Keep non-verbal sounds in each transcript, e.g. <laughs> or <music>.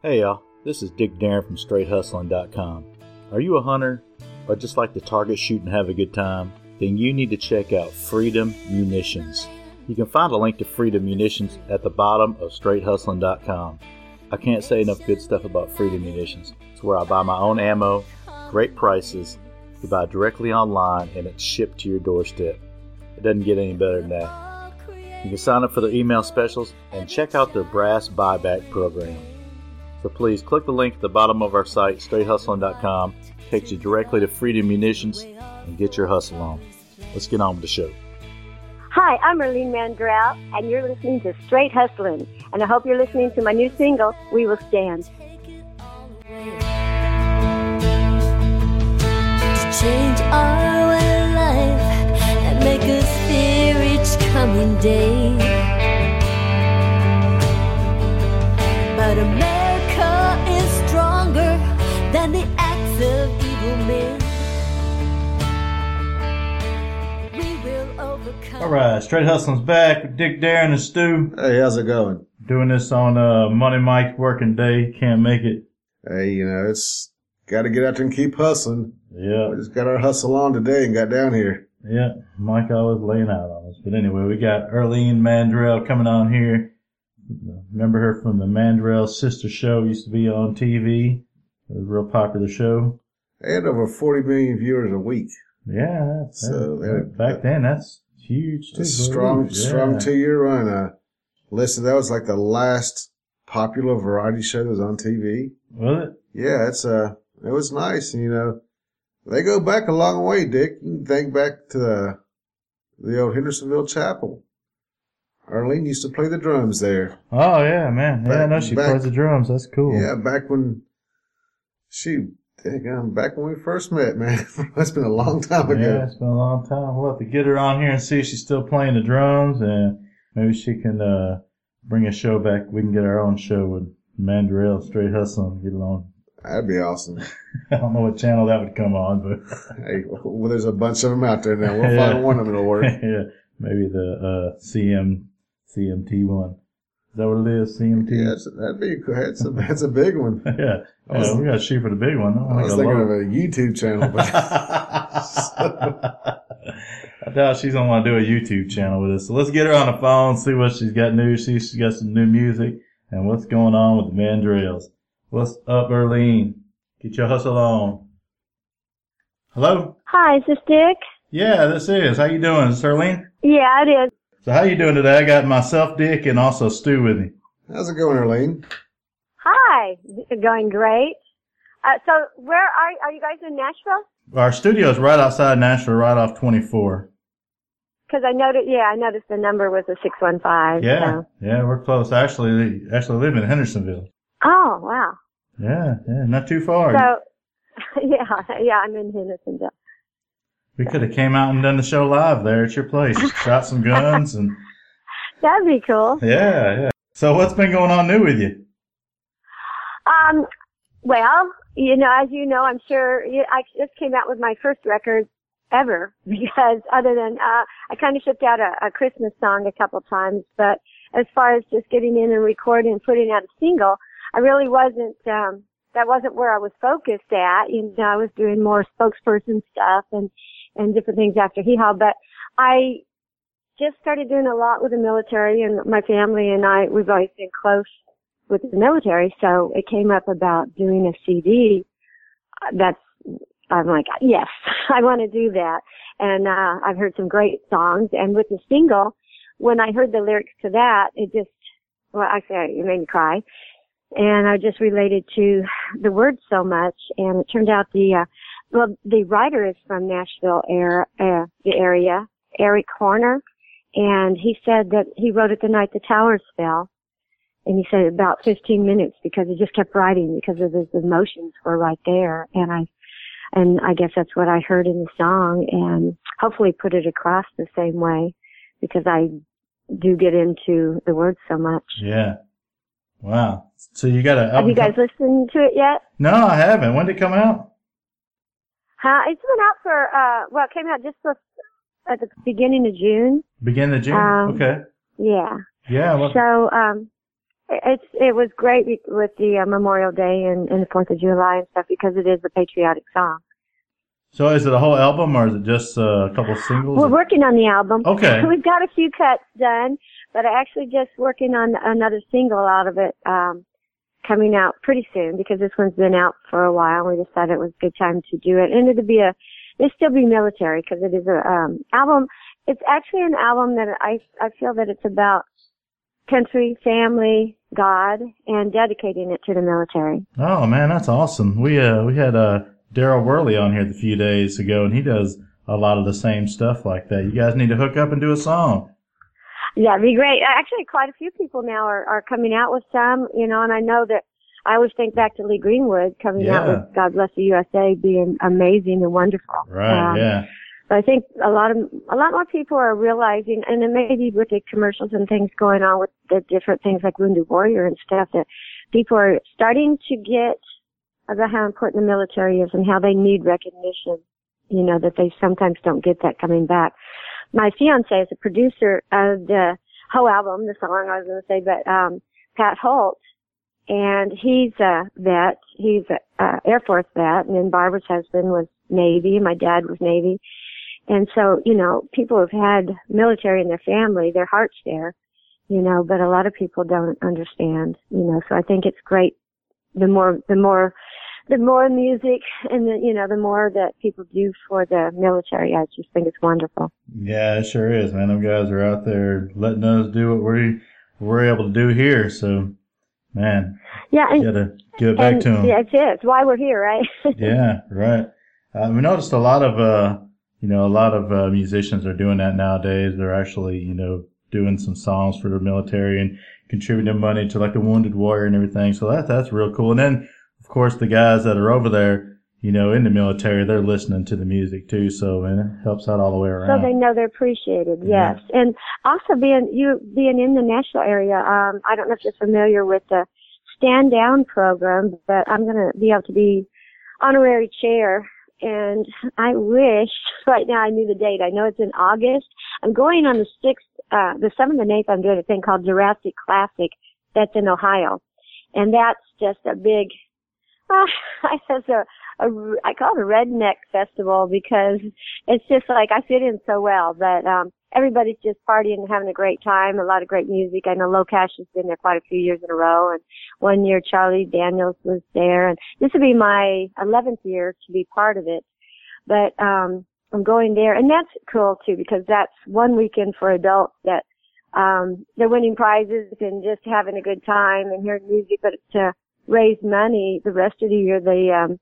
Hey y'all, this is Dick Darin from StraightHustling.com. Are you a hunter or just like to target shoot and have a good time? Then you need to check out Freedom Munitions. You can find a link to Freedom Munitions at the bottom of StraightHustling.com. I can't say enough good stuff about Freedom Munitions. It's where I buy my own ammo, great prices, you buy directly online, and it's shipped to your doorstep. It doesn't get any better than that. You can sign up for their email specials and check out their brass buyback program. So please click the link at the bottom of our site, straighthustling.com. Takes you directly to Freedom Munitions and get your hustle on. Let's get on with the show. Hi, I'm Irlene Mandrell, and you're listening to Straight Hustling. And I hope you're listening to my new single, We Will Stand. To change our way of life and make us fear each coming day. But America All right, Straight Hustling's back with Dick Darin and Stew. Hey, how's it going? Doing this on uh, Money Mike working day. Can't make it. Hey, you know, it's got to get out there and keep hustling. Yeah, We just got our hustle on today and got down here. yeah. Mike always laying out on us. But anyway, we got Irlene Mandrell coming on here. Remember her from the Mandrell Sister Show? Used to be on TV. It was a real popular show. They had over 40 million viewers a week. Yeah, that, So, that- that- back then that's huge a strong, Yeah. strong two year run. Uh, listen, that was like the last popular variety show that was on TV. It? Yeah, it's, uh, it was nice. You know, they go back a long way, Dick. You can think back to the, the old Hendersonville Chapel. Irlene used to play the drums there. Oh yeah, man. Yeah, I know she back- plays the drums. That's cool. Yeah, back when she, um, back when we first met, man. <laughs> That's been a long time ago. Yeah, it's been a long time. We'll have to get her on here and see if she's still playing the drums, and maybe she can uh, bring a show back. We can get our own show with Mandrell Straight Hustling. Get it on. That'd be awesome. <laughs> I don't know what channel that would come on, but <laughs> hey, well, there's a bunch of them out there now. We'll Yeah. find one of them that'll work. yeah, maybe the uh, CM CMT one. Is that what it is? CMT. Yeah, that'd be that's a that's a big one. yeah. I was- Yeah, we got to shoot for the big one. I I was thinking of a YouTube channel, but <laughs> <laughs> I doubt she's gonna want to do a YouTube channel with us. So let's get her on the phone, see what she's got new, see she's got some new music, and what's going on with the Mandrells. What's up, Irlene? Get your hustle on. Hello? Hi, is this Dick? Yeah, this is. How you doing? Is this Irlene? Yeah, it is. So how you doing today? I got myself, Dick, and also Stew with me. how's it going, Irlene? Hi, going great. Uh, so, where are are you guys in Nashville? Our studio is right outside Nashville, right off 24. Because I noticed, yeah, I noticed the number was a six one five. Yeah, yeah, we're close. I actually, actually live in Hendersonville. Oh wow. Yeah, yeah, not too far. So, <laughs> yeah, yeah, I'm in Hendersonville. We could have came out and done the show live there at your place. <laughs> Shot some guns and That'd be cool. yeah, yeah. So what's been going on new with you? Um, well, you know, as you know, I'm sure I just came out with my first record ever <laughs> because other than uh, I kind of shipped out a, a Christmas song a couple times, but as far as just getting in and recording and putting out a single, I really wasn't. Um, that wasn't where I was focused at. You know, I was doing more spokesperson stuff and and different things after Hee Haw, but I just started doing a lot with the military and my family and I. We've always been close with the military, so it came up about doing a CD. That's I'm like, yes, <laughs> I want to do that. And uh I've heard some great songs, and with the single, when I heard the lyrics to that, it just well, actually, it made me cry. And I just related to the words so much, and it turned out the uh, well, the writer is from Nashville, air, uh, the area, Eric Horner, and he said that he wrote it the night the towers fell and he said about 15 minutes because he just kept writing because of his emotions were right there and I and I guess that's what I heard in the song and hopefully put it across the same way because I do get into the words so much. Yeah. Wow. So you got a Have you guys listened to it yet? No, I haven't. When did it come out? Huh? It's been out for uh well it came out just for, at the beginning of June. Beginning of June. Um, okay. Yeah. Yeah. Well, So, um, it's it was great with the uh, Memorial Day and, and the Fourth of July and stuff because it is a patriotic song. So is it a whole album or is it just uh, a couple singles? We're working on the album. Okay. <laughs> We've got a few cuts done, but I'm actually just working on another single out of it um, coming out pretty soon because this one's been out for a while. We decided it was a good time to do it, and it'll be a it'll still be military because it is a um, album. It's actually an album that I I feel that it's about country, family, God, and dedicating it to the military. Oh man, that's awesome. We uh we had uh Daryl Worley on here a few days ago, and he does a lot of the same stuff like that. You guys need to hook up and do a song. Yeah, it'd be great. Actually, quite a few people now are, are coming out with some, you know, and I know that I always think back to Lee Greenwood coming Yeah. out with God Bless the USA being amazing and wonderful. Right, Um, yeah. I think a lot of a lot more people are realizing, and then maybe with the commercials and things going on with the different things like Wounded Warrior and stuff, that people are starting to get about how important the military is and how they need recognition. You know that they sometimes don't get that coming back. My fiance is a producer of the whole album, the song I was going to say, but um, Pat Holt, and he's a vet. He's a uh, Air Force vet, and then Barbara's husband was Navy, my dad was Navy. And so, you know, people have had military in their family, their heart's there, you know, but a lot of people don't understand, you know, so I think it's great. The more, the more, the more music and the, you know, the more that people do for the military, I just think it's wonderful. Yeah, it sure is, man. Them guys are out there letting us do what we we're able to do here. So, man, Yeah. And, gotta give it back to them. yeah, it's it. It's why we're here, right? <laughs> yeah, right. Uh, we noticed a lot of, uh, you know, a lot of uh, musicians are doing that nowadays. They're actually, you know, doing some songs for the military and contributing money to like the Wounded Warrior and everything. So that that's real cool. And then, of course, the guys that are over there, you know, in the military, they're listening to the music too. So and it helps out all the way around. so they know they're appreciated. Yeah. Yes, and also being you being in the Nashville area. Um, I don't know if you're familiar with the Stand Down program, but I'm going to be able to be honorary chair. And I wish right now I knew the date. I know it's in August. I'm going on the sixth, uh, the seventh and eighth. I'm doing a thing called Jurassic Classic. That's in Ohio, and that's just a big. Uh, I says a, a, I call it a redneck festival because it's just like I fit in so well. But um, everybody's just partying and having a great time. A lot of great music. I know LoCash has been there quite a few years in a row, and one year Charlie Daniels was there, and this will be my 11th year to be part of it. But um, I'm going there, and that's cool too because that's one weekend for adults that um, they're winning prizes and just having a good time and hearing music, but to raise money the rest of the year. The um,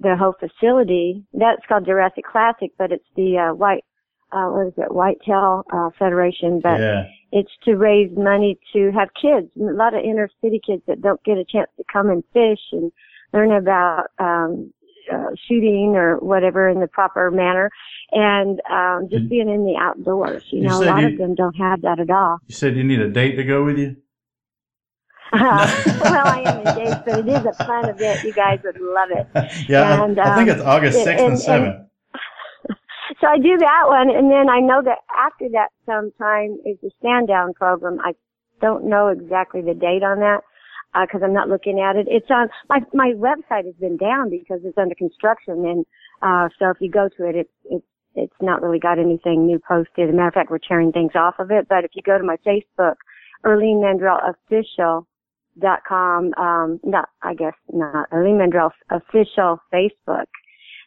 the whole facility that's called Jurassic Classic, but it's the uh, white uh, what is it Whitetail uh, Federation, but yeah, it's to raise money to have kids. A lot of inner city kids that don't get a chance to come and fish and learn about um, uh, shooting or whatever in the proper manner, and um, just being in the outdoors. You You know, a lot you- of them don't have that at all. you said you need a date to go with you. Uh, <laughs> well, <laughs> I am engaged, but it is a fun event. You guys would love it. yeah, I- And, I, think um, it's August sixth and and- seventh. So I do that one, and then I know that after that sometime is the stand down program. I don't know exactly the date on that because I'm not looking at it. It's on my my website has been down because it's under construction, and uh, so if you go to it, it's it's it's not really got anything new posted. As a matter of fact, we're tearing things off of it. But if you go to my Facebook, Irlene Mandrell Official dot com, um, not I guess not Irlene Mandrell Official Facebook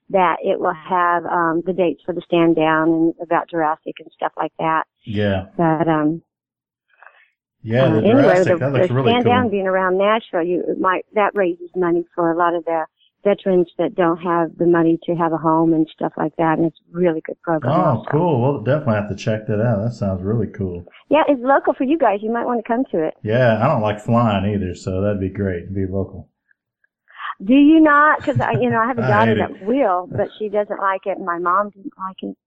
that it will have um the dates for the stand down and about Jurassic and stuff like that. Yeah, But um yeah, the uh, anyway, Jurassic. the, that looks the really stand cool. down being around Nashville, you it might that raises money for a lot of the veterans that don't have the money to have a home and stuff like that, and it's a really good program. Oh, also. cool. We'll definitely have to check that out. That sounds really cool. Yeah, it's local for you guys. You might want to come to it. Yeah, I don't like flying either, so that'd be great to be local. Do you not? Because I, you know, I have a <laughs> daughter that will, <laughs> but she doesn't like it, and my mom didn't like it.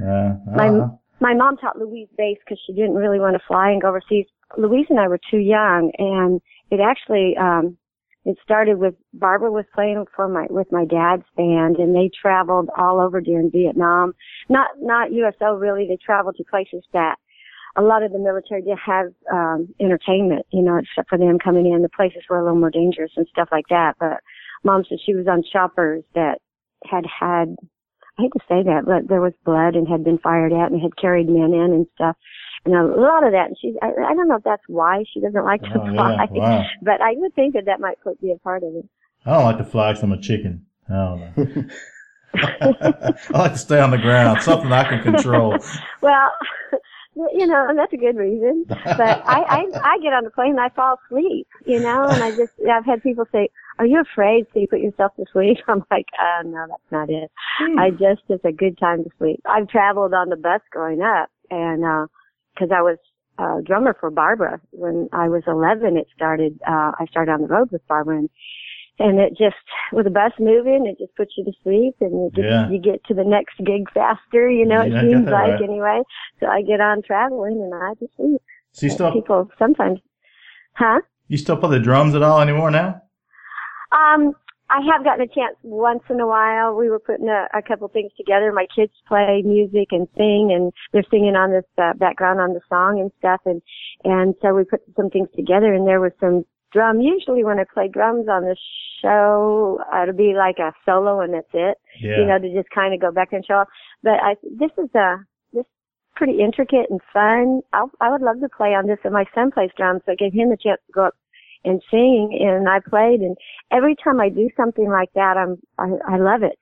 Uh, My- uh, my mom taught Louise bass because she didn't really want to fly and go overseas. Louise and I were too young, and it actually um it started with Barbara was playing for my with my dad's band, and they traveled all over during Vietnam. Not not USO really. They traveled to places that a lot of the military did have um entertainment, you know, except for them coming in. The places were a little more dangerous and stuff like that. But mom said she was on choppers that had had I hate to say that, but there was blood and had been fired at and had carried men in and stuff. And a lot of that, and she's, I, I don't know if that's why she doesn't like to Oh, fly, yeah. <laughs> Wow. but I would think that that might put- be a part of it. I don't like to fly 'cause I'm a chicken. I don't know. <laughs> I like to stay on the ground, something I can control. <laughs> Well, you know, and that's a good reason. But I, I, I get on the plane and I fall asleep, you know, and I just, I've had people say, are you afraid so you put yourself to sleep? <laughs> I'm like, uh, no, that's not it. I just, it's a good time to sleep. I've traveled on the bus growing up and, uh, cause I was a drummer for Barbara when I was 11. It started, uh, I started on the road with Barbara and, and it just, with the bus moving, it just puts you to sleep and you get, Yeah. you get to the next gig faster, you know, it Yeah, I seems like right. anyway. So I get on traveling and I just sleep. So you still People sometimes, huh? you still play the drums at all anymore now? Um, I have gotten a chance once in a while. We were putting a, a couple things together. My kids play music and sing, and they're singing on this uh, background on the song and stuff. And and so we put some things together, and there was some drum. Usually, when I play drums on the show, it'll be like a solo, and that's it. Yeah. You know, to just kind of go back and show off. But I this is a this pretty intricate and fun. I I would love to play on this, and my son plays drums, so I gave him the chance to go up and sing and I played and every time I do something like that I'm I, I love it.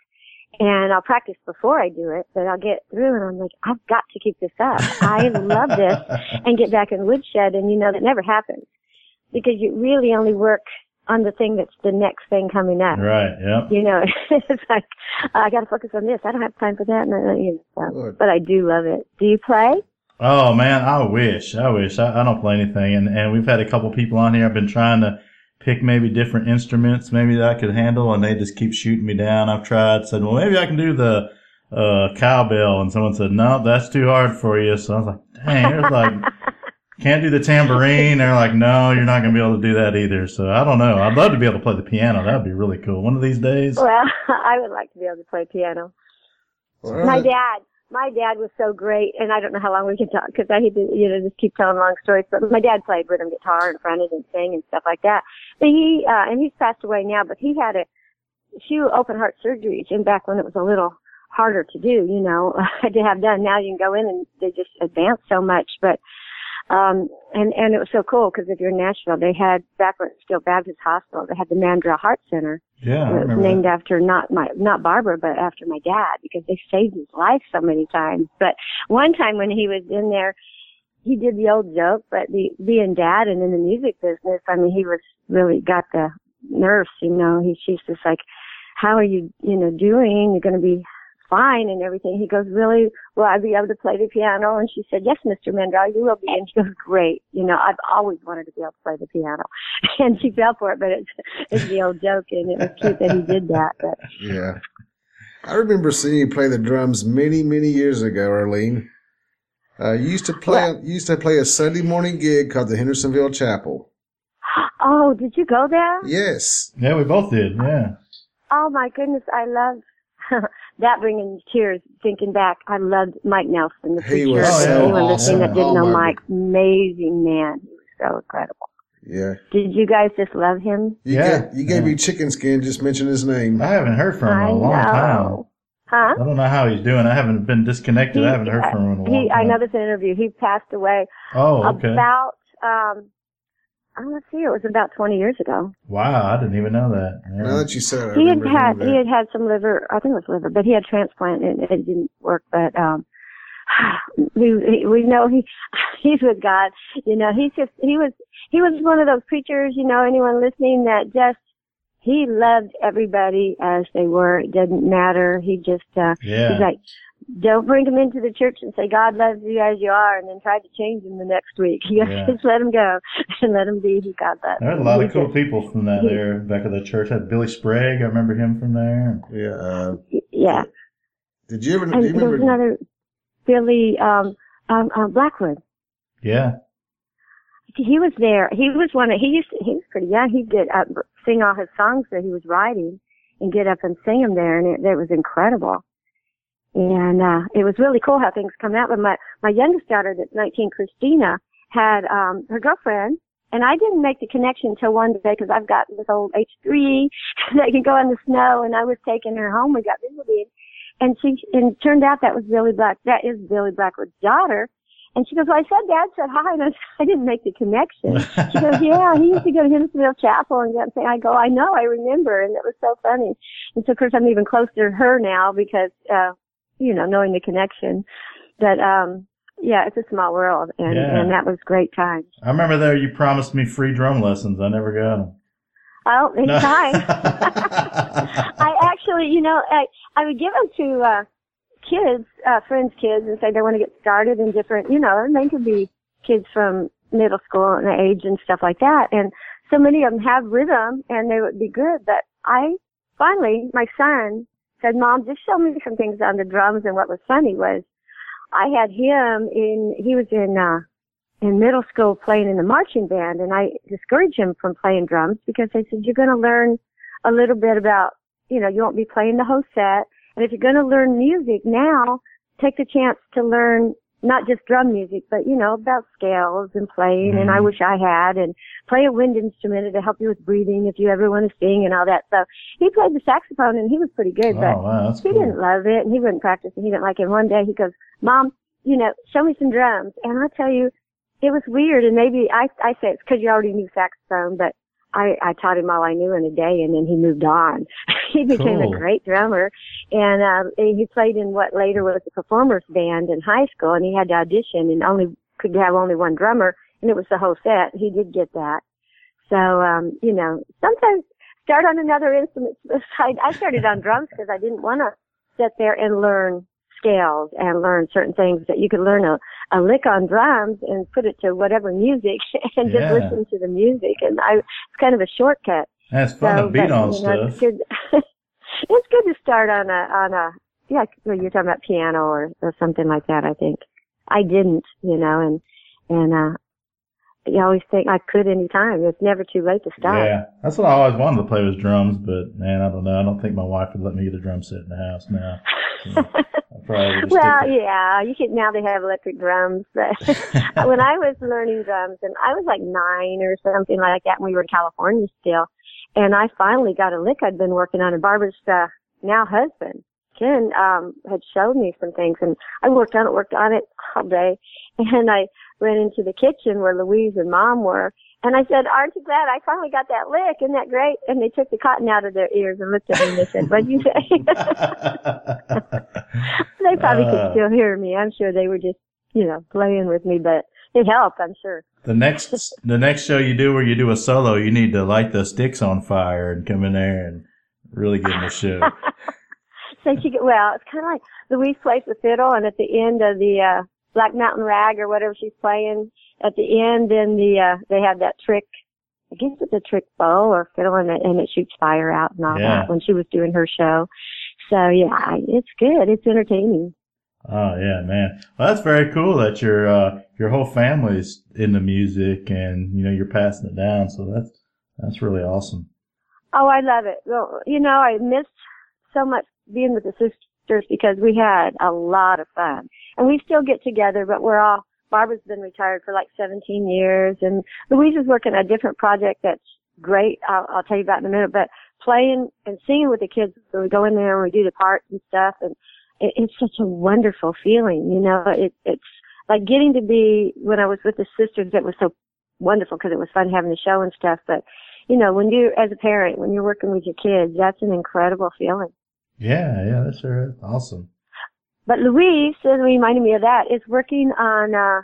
And I'll practice before I do it, but I'll get through and I'm like, I've got to keep this up. I love this <laughs> and get back in the woodshed and you know that never happens. Because you really only work on the thing that's the next thing coming up. Right. Yeah. You know, <laughs> it's like I got to focus on this. I don't have time for that. And, uh, you know, so. But I do love it. Do you play? Oh man, I wish. I wish. I, I don't play anything, and and we've had a couple people on here. I've been trying to pick maybe different instruments, maybe that I could handle, and they just keep shooting me down. I've tried, said, well, maybe I can do the uh cowbell, and someone said, no, that's too hard for you. So I was like, dang, there's like. <laughs> Can't do the tambourine. They're like, no, you're not going to be able to do that either. So I don't know. I'd love to be able to play the piano. That'd be really cool. One of these days. Well, <laughs> I would like to be able to play piano. Well, My dad, my dad was so great, and I don't know how long we can talk because I hate to, you know, just keep telling long stories. But my dad played rhythm guitar and fronted and sang and stuff like that. But he, uh, and he's passed away now, but he had a few open heart surgeries, and back when it was a little harder to do, you know, <laughs> to have done. Now you can go in and they just advance so much, but. Um, and, and it was so cool because if you're in Nashville, they had, back when it was still Baptist Hospital, they had the Mandrell Heart Center. Yeah, it was named that. after not my not Barbara, but after my dad because they saved his life so many times. But one time when he was in there, he did the old joke, but the being dad and in the music business, I mean, he was really got the nerves. You know, he she's just like, "How are you? You know, doing? You're going to be." Fine and everything. He goes, really? Will I be able to play the piano? And she said, yes, Mr. Mandel, you will be. And he goes, great. You know, I've always wanted to be able to play the piano. <laughs> And she fell for it, but it's, it's the old joke and it was cute that he did that. But Yeah. I remember seeing you play the drums many, many years ago, Irlene. Uh, you used to play. You used to play a Sunday morning gig called the Hendersonville Chapel. <gasps> Oh, did you go there? Yes. Yeah, we both did. Yeah. Oh my goodness, I love that bringing tears thinking back. I loved Mike Nelson, the He preacher. was For so anyone listening that didn't Oh, know my Mike, amazing man. He was so incredible. Yeah. Did you guys just love him? You Yeah. Gave, you gave Yeah. me chicken skin. Just mention his name. I haven't heard from him in a long time. know. Huh? I don't know how he's doing. I haven't been disconnected. I haven't heard from him in a long he, I know this interview. He passed away Oh, okay. about, um, I'm let's see, it was about 20 years ago. Wow, I didn't even know that. Yeah. Now that you said it, I he had had hearing he had had some liver I think it was liver, but he had transplant and it didn't work. But um <sighs> we we know he <sighs> he's with God. You know, he's just he was he was one of those preachers, you know, anyone listening that just he loved everybody as they were. It didn't matter. He just uh yeah. he's like don't bring them into the church and say God loves you as you are, and then try to change them the next week. <laughs> You Yeah. just let him go <laughs> and let him be who God loves. There's a lot of cool people from that there back at the church. Had Billy Sprague. I remember him from there. Yeah. Uh, Yeah, did you ever? Do and you there was another Billy um, um, um, Blackwood. Yeah. He was there. He was one. Of, he used. To, he was pretty young. He did uh, sing all his songs that he was writing and get up and sing them there, and it, it was incredible. And uh, it was really cool how things come out. But my my youngest daughter, that's 19, Christina, had um, her girlfriend, and I didn't make the connection until one day because I've got this old H3 <laughs> that can go in the snow, and I was taking her home. We got visited, and she and it turned out that was Billy Black. That is Billy Blackwood's daughter. And she goes, well, I said Dad said hi, and I, I didn't make the connection. She goes, <laughs> yeah, he used to go to Hendersonville Chapel and get thing. I go, I know, I remember, and it was so funny. And so, of course, I'm even closer to her now because, uh, you know, knowing the connection. But um, yeah, it's a small world, and Yeah. and that was great times. I remember there you promised me free drum lessons. I never got them. Oh, anytime. I actually, you know, I I would give them to uh kids, uh friends' kids, and say they want to get started in different, you know, and they could be kids from middle school and age and stuff like that. And so many of them have rhythm, and they would be good. But I finally, my son said, "Mom, just show me some things on the drums." And what was funny was, I had him in. He was in. uh in middle school playing in the marching band and I discouraged him from playing drums because I said, you're going to learn a little bit about, you know, you won't be playing the whole set. And if you're going to learn music now, take the chance to learn not just drum music, but, you know, about scales and playing. And I Mhm. wish I had and play a wind instrument to help you with breathing if you ever want to sing and all that. So he played the saxophone and he was pretty good, but Oh wow, he cool. didn't love it and he wouldn't practice and he didn't like it. And One day he goes, Mom, you know, show me some drums. And I tell you, it was weird and maybe I, I say it's because you already knew saxophone, but I, I taught him all I knew in a day and then he moved on. <laughs> he became Cool. a great drummer and, uh, he played in what later was a performers band in high school and he had to audition and only could have only one drummer and it was the whole set. He did get that. So, um, you know, sometimes start on another instrument. <laughs> I, I started on drums because I didn't want to sit there and learn scales and learn certain things that you could learn a, a lick on drums and put it to whatever music <laughs> and Yeah. just listen to the music. And I, it's kind of a shortcut. That's fun So, to beat but, on you know, stuff. It's good. <laughs> it's good to start on a, on a, yeah, you're talking about piano or, or something like that, I think. I didn't, you know, and, and, uh, you always think I could any time. It's never too late to start. Yeah, that's what I always wanted to play was drums, but man, I don't know. I don't think my wife would let me get a drum set in the house now. <laughs> So <laughs> I probably would well, yeah, you can now they have electric drums, but <laughs> when I was learning drums and I was like nine or something like that when we were in California still, and I finally got a lick I'd been working on and Barbara's uh, now husband, Ken, um, had showed me some things and I worked on it, worked on it all day <laughs> and I went into the kitchen where Louise and mom were and I said, aren't you glad I finally got that lick? Isn't that great? And they took the cotton out of their ears and looked at me and they said, what'd you say? <laughs> they probably could Uh. still hear me. I'm sure they were just, you know, playing with me, but it helped, I'm sure. the next the next show you do where you do a solo, you need to light the sticks on fire and come in there and really get in the show. so she get, well, it's kind of like Louise plays the fiddle and at the end of the, uh, Black Mountain Rag or whatever she's playing, at the end, then the, uh, they have that trick, I guess it's a trick bow or fiddle and it, and it shoots fire out and all Yeah. that when she was doing her show. So yeah, it's good. It's entertaining. Oh yeah, man. Well, that's very cool that your uh, your whole family's into music and you know you're passing it down. So that's that's really awesome. Oh, I love it. Well, you know, I missed so much being with the sisters because we had a lot of fun. And we still get together, but we're all, Barbara's been retired for like 17 years and Louise is working on a different project that's great. I'll, I'll tell you about in a minute, but playing and singing with the kids. So we go in there and we do the parts and stuff and it, it's such a wonderful feeling, you know, it, it's like getting to be, when I was with the sisters, it was so wonderful because it was fun having the show and stuff, but you know, when you, as a parent, when you're working with your kids, that's an incredible feeling. Yeah, yeah, that's sure awesome. But Louise, that reminded me of that, is working on, uh,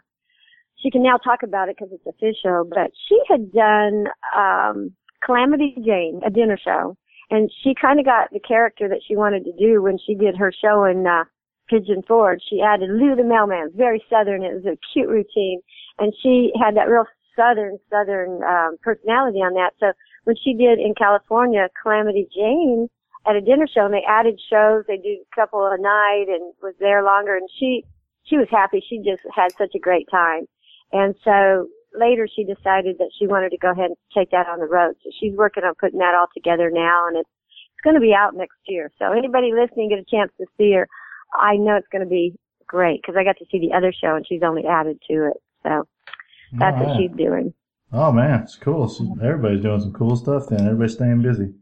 she can now talk about it because it's official, but she had done, um, Calamity Jane, a dinner show, and she kind of got the character that she wanted to do when she did her show in, uh, Pigeon Forge. She added Lou the Mailman, very southern. It was a cute routine, and she had that real southern, southern, um, personality on that. So when she did in California, Calamity Jane, at a dinner show and they added shows. They do a couple a night and was there longer and she, she was happy. She just had such a great time. And so later she decided that she wanted to go ahead and take that on the road. So she's working on putting that all together now and it's, it's going to be out next year. So anybody listening get a chance to see her. I know it's going to be great because I got to see the other show and she's only added to it. So that's what she's doing. Oh man, it's cool. So everybody's doing some cool stuff. Then everybody's staying busy.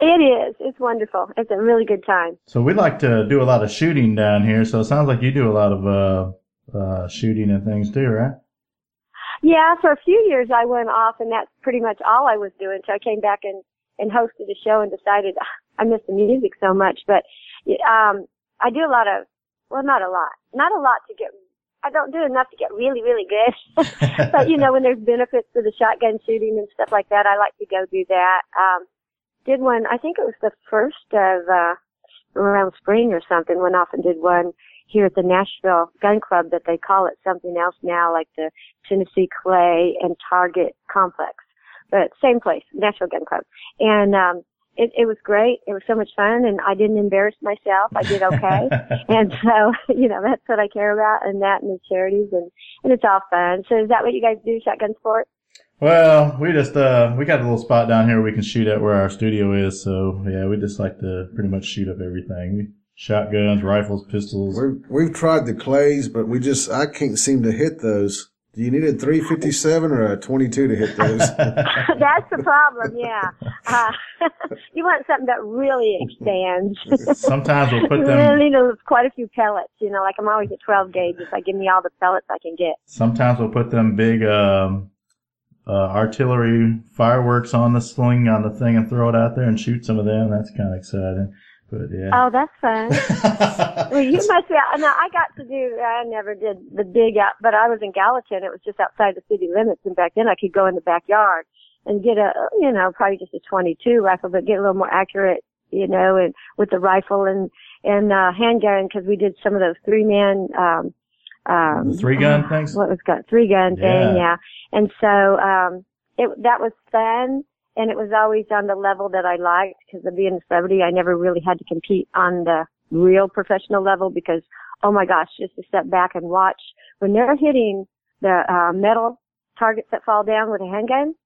It is. It's wonderful. It's a really good time. So we like to do a lot of shooting down here. So it sounds like you do a lot of uh, uh, shooting and things too, right? Yeah, for a few years I went off and that's pretty much all I was doing. So I came back and, and hosted a show and decided "Ah, I miss the music so much. But, um, I do a lot of, well, not a lot, not a lot to get, I don't do enough to get really, really good. <laughs> but you know, when there's benefits to the shotgun shooting and stuff like that, I like to go do that. Um, did one, I think it was the first of, uh, around spring or something, went off and did one here at the Nashville Gun Club that they call it something else now, like the Tennessee Clay and Target Complex. But same place, Nashville Gun Club. And, um, it, it was great. It was so much fun and I didn't embarrass myself. I did okay. <laughs> and so, <laughs> you know, that's what I care about and that and the charities and, and it's all fun. So is that what you guys do, shotgun sport? Well, we just uh, we got a little spot down here we can shoot at where our studio is. So yeah, we just like to pretty much shoot up everything: shotguns, rifles, pistols. We've we've tried the clays, but we just I can't seem to hit those. Do you need a 357 or a 22 to hit those? <laughs> <laughs> That's the problem, yeah. Uh, <laughs> you want something that really expands. Sometimes we'll put you them. really need a- quite a few pellets, you know, like I'm always at 12 gauge. If I give me all the pellets I can get. Sometimes we'll put them big um, uh, artillery fireworks on the sling on the thing and throw it out there and shoot some of them. That's kind of exciting. But yeah. Oh, that's fun. <laughs> Well, you must be. No, I got to do. I never did the big out, but I was in Gallatin. It was just outside the city limits, and back then I could go in the backyard and get a, you know, probably just a 22 rifle, but get a little more accurate, you know, and with the rifle and and uh, handgun because we did some of those three man. um um The three gun things? What was got three gun Yeah. thing? Yeah, and so um it that was fun. And it was always on the level that I liked because of being a celebrity. I never really had to compete on the real professional level because, oh my gosh, just to step back and watch when they're hitting the uh, metal targets that fall down with a handgun,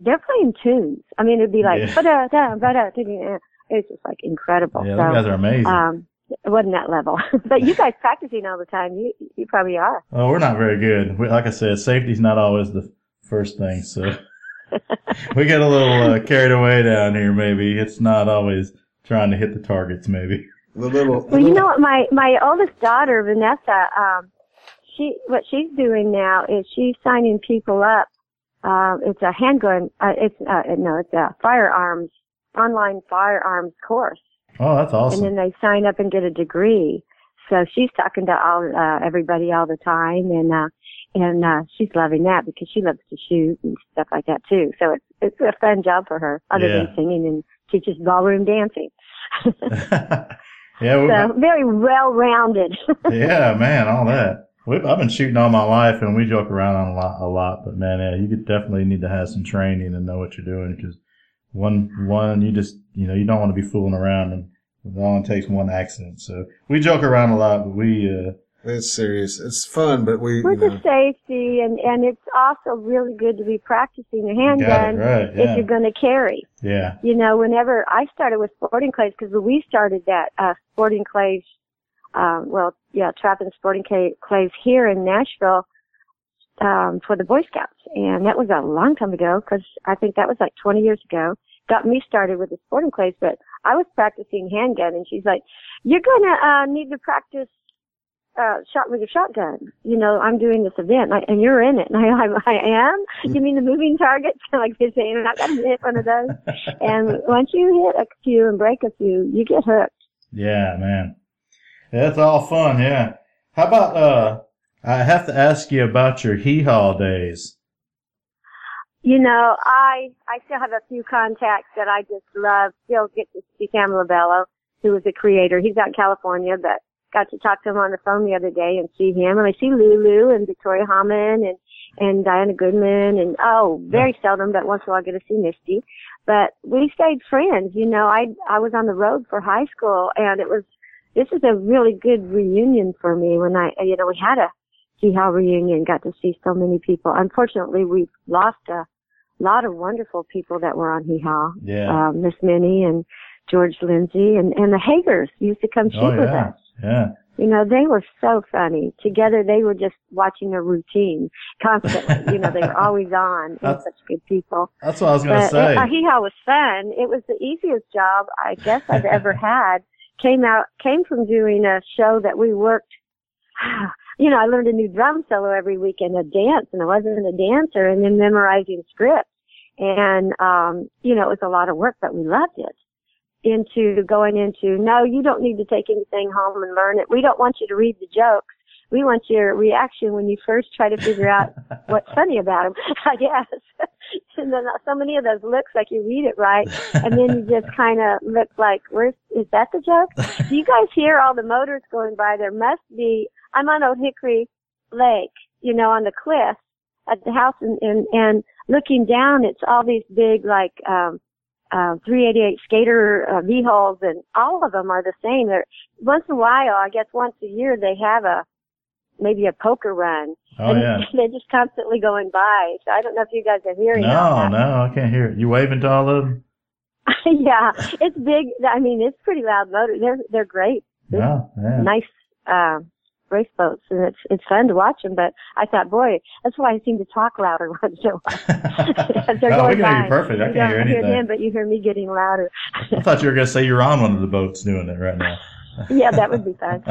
they're playing tunes. I mean, it'd be like, Yeah. ba-da, da, ba-da, da-da. it's just like incredible. yeah, so, those guys are amazing. um, it wasn't that level, <laughs> but you guys practicing all the time. You, you probably are. oh, we're not very good. We, like I said, safety's not always the first thing. So <laughs> we get a little uh, carried away down here. Maybe it's not always trying to hit the targets. Maybe. The little. Well, you know what? My my oldest daughter, Vanessa, um, she what she's doing now is she's signing people up. Um, it's a handgun. Uh, it's uh, no, it's a firearms online firearms course, Oh, that's awesome. and then they sign up and get a degree. So she's talking to all uh, everybody all the time, and uh, and uh, she's loving that because she loves to shoot and stuff like that too. So it's it's a fun job for her, other Yeah. than singing and teaches ballroom dancing. <laughs> yeah, we, So very well rounded. <laughs> yeah, man, all that. We, I've been shooting all my life, and we joke around on a lot, a lot. But man, yeah, you could definitely need to have some training and know what you're doing because one, one, you just, you know, you don't want to be fooling around, and it only takes one accident. So we joke around a lot, but we, uh, It's serious. It's fun, but we. For You the safety, and and it's also really good to be practicing your got it handgun right. if you're going to carry. yeah, You know, whenever I started with sporting clays, because we started that uh, sporting clays, um, well, yeah, trapping sporting clays here in Nashville um, for the Boy Scouts, and that was a long time ago. Because I think that was like 20 years ago. Got me started with the sporting clays, but I was practicing handgun, and she's like, "You're gonna uh, need to practice." uh, shot with your shotgun. You know, I'm doing this event, and, I, and you're in it. And I, <laughs> I, I am. You mean the moving targets? <laughs> like they're saying, I'm not going to hit one of those. <laughs> and once you hit a few and break a few, you get hooked. yeah, man. That's all fun. Yeah. How about, uh, I have to ask you about your hee haw days. You know, I I still have a few contacts that I just love. Still get to see Sam Lovullo, who was the creator. He's out in California, but got to talk to him on the phone the other day and see him. And I see Lulu and Victoria Hallman and and Diana Goodman and oh, very seldom, but once in a while I get to see Misty. But we stayed friends. You know, I I was on the road for high school, and it was this is a really good reunion for me. When I you know we had a Haw reunion, got to see so many people. Unfortunately, we've lost a lot of wonderful people that were on Hee Haw. Yeah. Um, Miss Minnie and George Lindsay and, and the Hagers used to come shoot oh, with yeah. us. Yeah. You know, they were so funny. Together, they were just watching a routine constantly. you know, they were <laughs> always on. They were such good people. That's what I was going to say. uh, hee haw was fun. It was the easiest job I guess I've ever <laughs> had. Came out, came from doing a show that we worked. <sighs> You know, I learned a new drum solo every week and a dance, and I wasn't a dancer, and then memorizing scripts. And um, you know, it was a lot of work, but we loved it. Into going into no, you don't need to take anything home and learn it. We don't want you to read the jokes. We want your reaction when you first try to figure out <laughs> what's funny about them, <laughs> I guess. and then so many of those looks like you read it right, and then you just <laughs> kind of look like, where's, is that the joke? Do you guys hear all the motors going by? There must be, I'm on Old Hickory Lake, you know, on the cliff at the house and, and, and looking down, it's all these big like, um, uh, 388 skater uh, V-hulls and all of them are the same. They're, once in a while, I guess once a year they have a, maybe a poker run. oh, and yeah. <laughs> they're just constantly going by. So I don't know if you guys are hearing No, that. no, I can't hear it. You waving to all of them? <laughs> yeah, it's big. I mean, it's pretty loud motor. They're they're great, No, yeah. nice uh, race boats, and it's it's fun to watch them. But I thought, boy, that's why I seem to talk louder <laughs> once in a while. <laughs> They're oh, we going can hear you perfect. I You can't hear don't hear anything. them, but you hear me getting louder. I thought you were going to say you're on one of the boats doing it right now. yeah, that would be fun.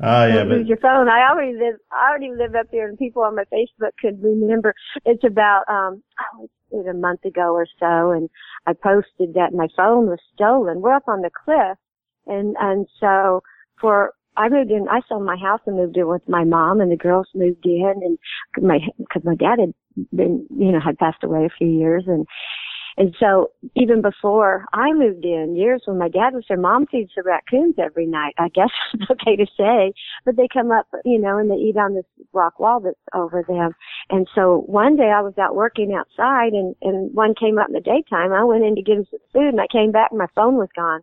Oh, <laughs> yeah, Don't lose your phone. I already live. I already live up there, and people on my Facebook could remember. It's about um oh, it was a month ago or so, and I posted that my phone was stolen. We're up on the cliff, and and so for I moved in. I sold my house and moved in with my mom, and the girls moved in, and my because my dad had been you know had passed away a few years, and and so even before I moved in, years when my dad was there, mom feeds the raccoons every night. I guess <laughs> it's okay to say, but they come up, you know, and they eat on this rock wall that's over them. And so one day I was out working outside and, and one came up in the daytime. I went in to get him some food and I came back and my phone was gone.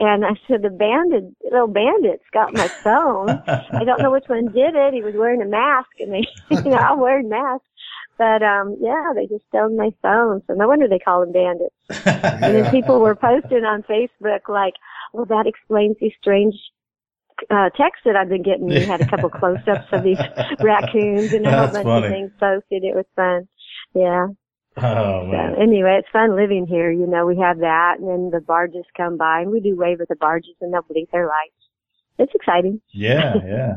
And I said, the bandit, little bandits got my phone. I don't know which one did it. He was wearing a mask and they, <laughs> you know, I'm wearing masks. But, um, yeah, they just stole my phone. So no wonder they call them bandits. <laughs> And then people were posting on Facebook like, well, that explains these strange uh, texts that I've been getting. We had a couple <laughs> close-ups of these raccoons and a whole bunch funny. of things posted. It was fun. Yeah. <laughs> oh, So man. anyway, it's fun living here. You know, we have that, and then the barges come by, and we do wave at the barges, and they'll blink their lights. It's exciting. Yeah, <laughs> yeah,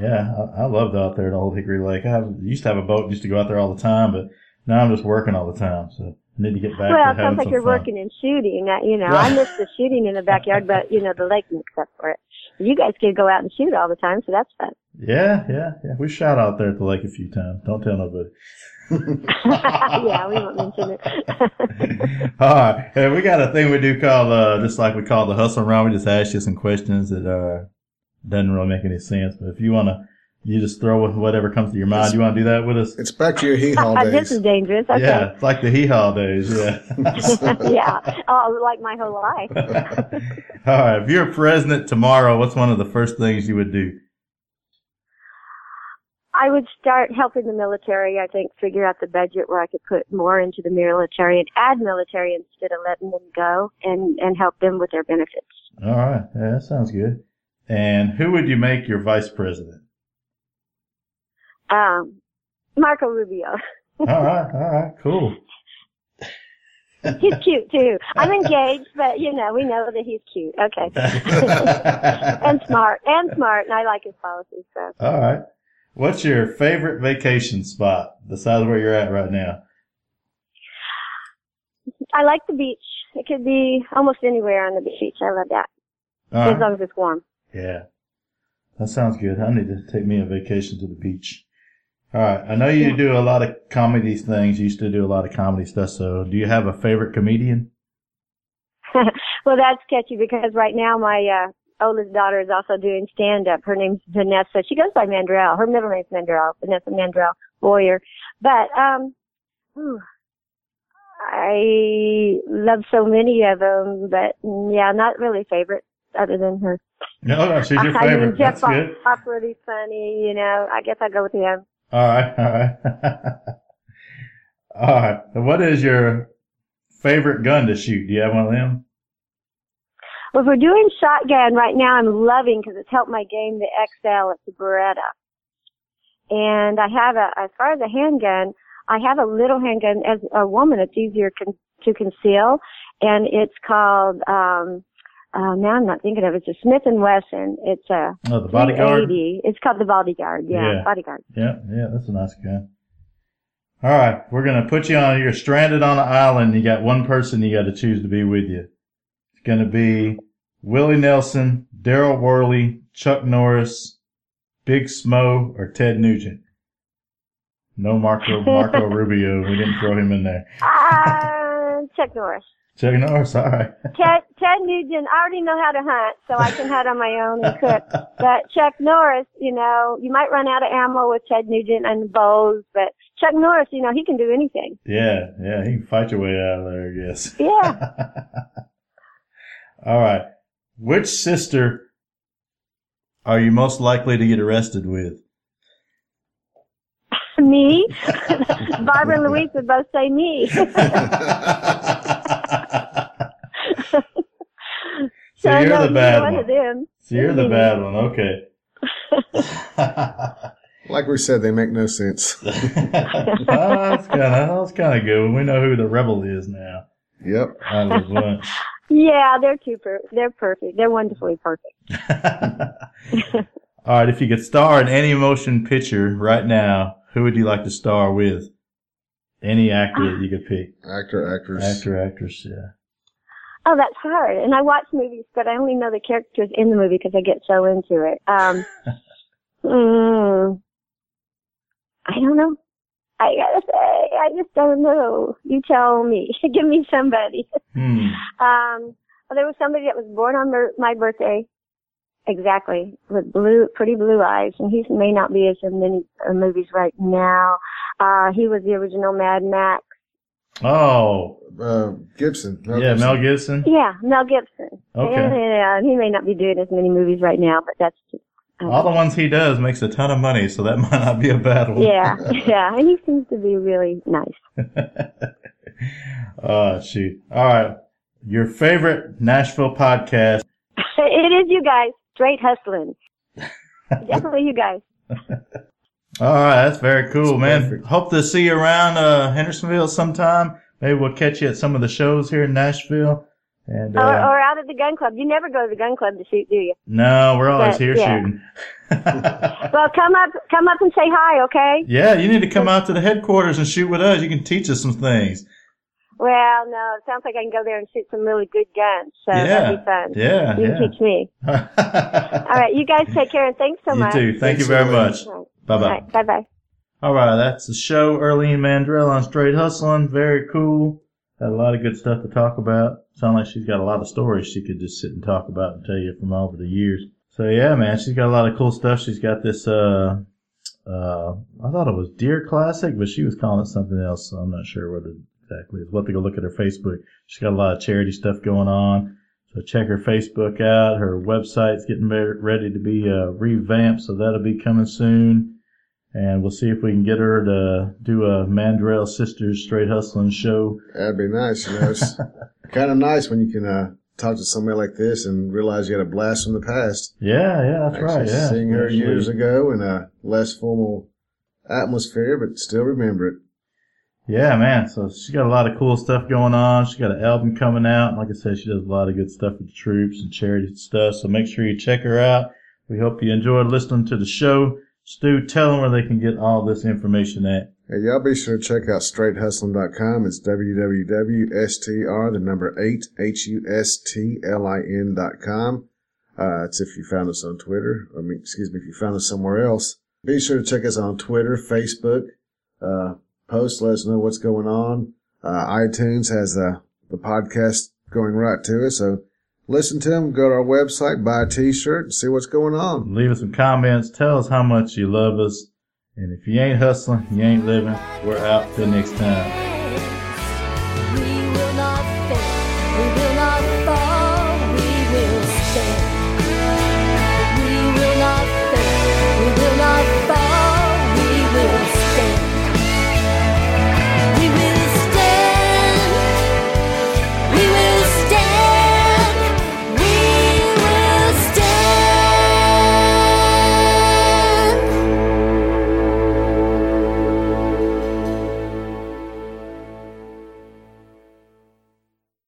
yeah. I, I loved out there at Old Hickory Lake. I used to have a boat, used to go out there all the time, but now I'm just working all the time. So I need to get back well, it sounds like you're fun. working and shooting. Uh, you know, I miss the shooting in the backyard, but you know, the lake makes up for it. You guys can go out and shoot all the time, so that's fun. Yeah, yeah, yeah. We shot out there at the lake a few times. Don't tell nobody. <laughs> yeah, we won't mention it. <laughs> All right. Hey, we got a thing we do called, uh, just like we call the hustle round. We just ask you some questions that, uh, doesn't really make any sense. But if you want to, you just throw whatever comes to your mind. You want to do that with us? It's back to your hee haw this is dangerous. Okay. Yeah. It's like the hee haw days. Yeah. <laughs> yeah. Oh, like my whole life. All right. If you're president tomorrow, what's one of the first things you would do? I would start helping the military, I think, figure out the budget where I could put more into the military and add military instead of letting them go and, and help them with their benefits. All right. Yeah, that sounds good. And who would you make your vice president? Um, Marco Rubio. All right. All right. Cool. <laughs> He's cute too. I'm engaged, but you know, we know that he's cute. Okay. <laughs> <laughs> and smart. And smart. And I like his policies, so. All right. What's your favorite vacation spot besides where you're at right now? I like the beach. It could be almost anywhere on the beach. I love that. All As long as it's warm. Yeah. That sounds good. I need to take me a vacation to the beach. All right. I know you do a lot of comedy things. You used to do a lot of comedy stuff. So do you have a favorite comedian? <laughs> well, that's catchy because right now my uh, oldest daughter is also doing stand up. Her name's Vanessa. She goes by Mandrell. Her middle name's Mandrell, Vanessa Mandrell Boyer. But um, whew, I love so many of them. But mm, yeah, not really favorite other than her. No, no, she's your I mean. Jeff That's good. Foxworthy's funny. You know, I guess I go with him. All right, all right, <laughs> all right. What is your favorite gun to shoot? Do you have one of them? Well, if we're doing shotgun right now, I'm loving because it's helped my game the XL. It's a Beretta. And I have a, as far as a handgun, I have a little handgun as a woman. It's easier con- to conceal and it's called, um, uh, now I'm not thinking of it. It's a Smith and Wesson. It's a Oh, the bodyguard. 380. It's called the Bodyguard. Yeah, Yeah. Bodyguard. Yeah, yeah, that's a nice gun. All right, we're gonna put you on. You're stranded on an island. You got one person you got to choose to be with you. It's gonna be Willie Nelson, Daryl Worley, Chuck Norris, Big Smo, or Ted Nugent. No Marco Marco <laughs> Rubio. We didn't throw him in there. Uh, Chuck Norris. Chuck Norris. All right. Ted, Ted Nugent, I already know how to hunt, so I can hunt on my own and cook. <laughs> But Chuck Norris, you know, you might run out of ammo with Ted Nugent and bows, but Chuck Norris, you know, he can do anything. Yeah, yeah, he can fight your way out of there, I guess. Yeah. <laughs> All right. Which sister are you most likely to get arrested with? me. <laughs> Barbara and Louise would both say me. <laughs> So I you're know the bad one one. them. So you're the bad one. Okay. <laughs> Like we said, they make no sense. oh, that's kind of that's kind of good. We know who the rebel is now. Yep. Out of the bunch. Yeah, they're too per- they're perfect. They're wonderfully perfect. <laughs> <laughs> All right. If you could star in any motion picture right now, who would you like to star with? Any actor that you could pick. Actor, actress. Actor, actress. Yeah. Oh, that's hard. And I watch movies, but I only know the characters in the movie because I get so into it. Um, <laughs> mm, I don't know. I gotta say, I just don't know. You tell me. <laughs> Give me somebody. Hmm. Um, well, there was somebody that was born on mer- my birthday, exactly, with blue, pretty blue eyes, and he may not be as in many uh, movies right now. Uh, he was the original Mad Max. Oh, Uh, Gibson. Mel yeah, Gibson. Mel Gibson. Yeah, Mel Gibson. Okay. Yeah, he may not be doing as many movies right now, but that's just, All the ones he does makes a ton of money, so that <laughs> might not be a bad one. yeah, yeah, and he seems to be really nice. <laughs> oh, shoot. All right. Your favorite Nashville podcast. <laughs> it is you guys, straight hustling. Definitely you guys. All right. That's very cool, man. perfect. Hope to see you around uh, Hendersonville sometime. Maybe we'll catch you at some of the shows here in Nashville. And uh, Or, or out at the gun club. You never go to the gun club to shoot, do you? no, we're always but, here yeah. shooting. <laughs> <laughs> Well, come up, come up and say hi, okay? yeah, you need to come out to the headquarters and shoot with us. You can teach us some things. Well, no, it sounds like I can go there and shoot some really good guns, so yeah. that'd be fun. Yeah. You yeah. can teach me. <laughs> All right, you guys take care and thanks so you much. You too. Thank you very Lily. much. Bye bye. right, bye bye. All right, that's the show. Irlene Mandrell on Straight Hustling. Very cool. Had a lot of good stuff to talk about. Sounds like she's got a lot of stories she could just sit and talk about and tell you from over the years. So yeah, man, she's got a lot of cool stuff. She's got this, uh, uh, I thought it was Deer Classic, but she was calling it something else. So I'm not sure what it exactly is. We'll have to go look at her Facebook. She's got a lot of charity stuff going on. So check her Facebook out. Her website's getting re- ready to be, uh, revamped. So that'll be coming soon and we'll see if we can get her to do a Mandrell Sisters Straight Hustling show. That'd be nice. You know, it's <laughs> kind of nice when you can uh, talk to somebody like this and realize you had a blast from the past. Yeah, yeah, that's Actually right. Yeah, seeing her years ago in a less formal atmosphere, but still remember it. Yeah, man. So she's got a lot of cool stuff going on. She's got an album coming out. And like I said, she does a lot of good stuff with the troops and charity stuff. So make sure you check her out. We hope you enjoyed listening to the show. Stew, tell them where they can get all this information at. Hey, y'all be sure to check out straighthustling.com. It's www.str, the number eight, H-U-S-T-L-I-N dot com. Uh, it's if you found us on Twitter. I mean, excuse me, if you found us somewhere else. Be sure to check us on Twitter, Facebook, uh, post, let us know what's going on. Uh, iTunes has, uh, the podcast going right to us. So listen to them, go to our website, buy a t-shirt and see what's going on. Leave us some comments. Tell us how much you love us. And if you ain't hustling, you ain't living. We're out till next time.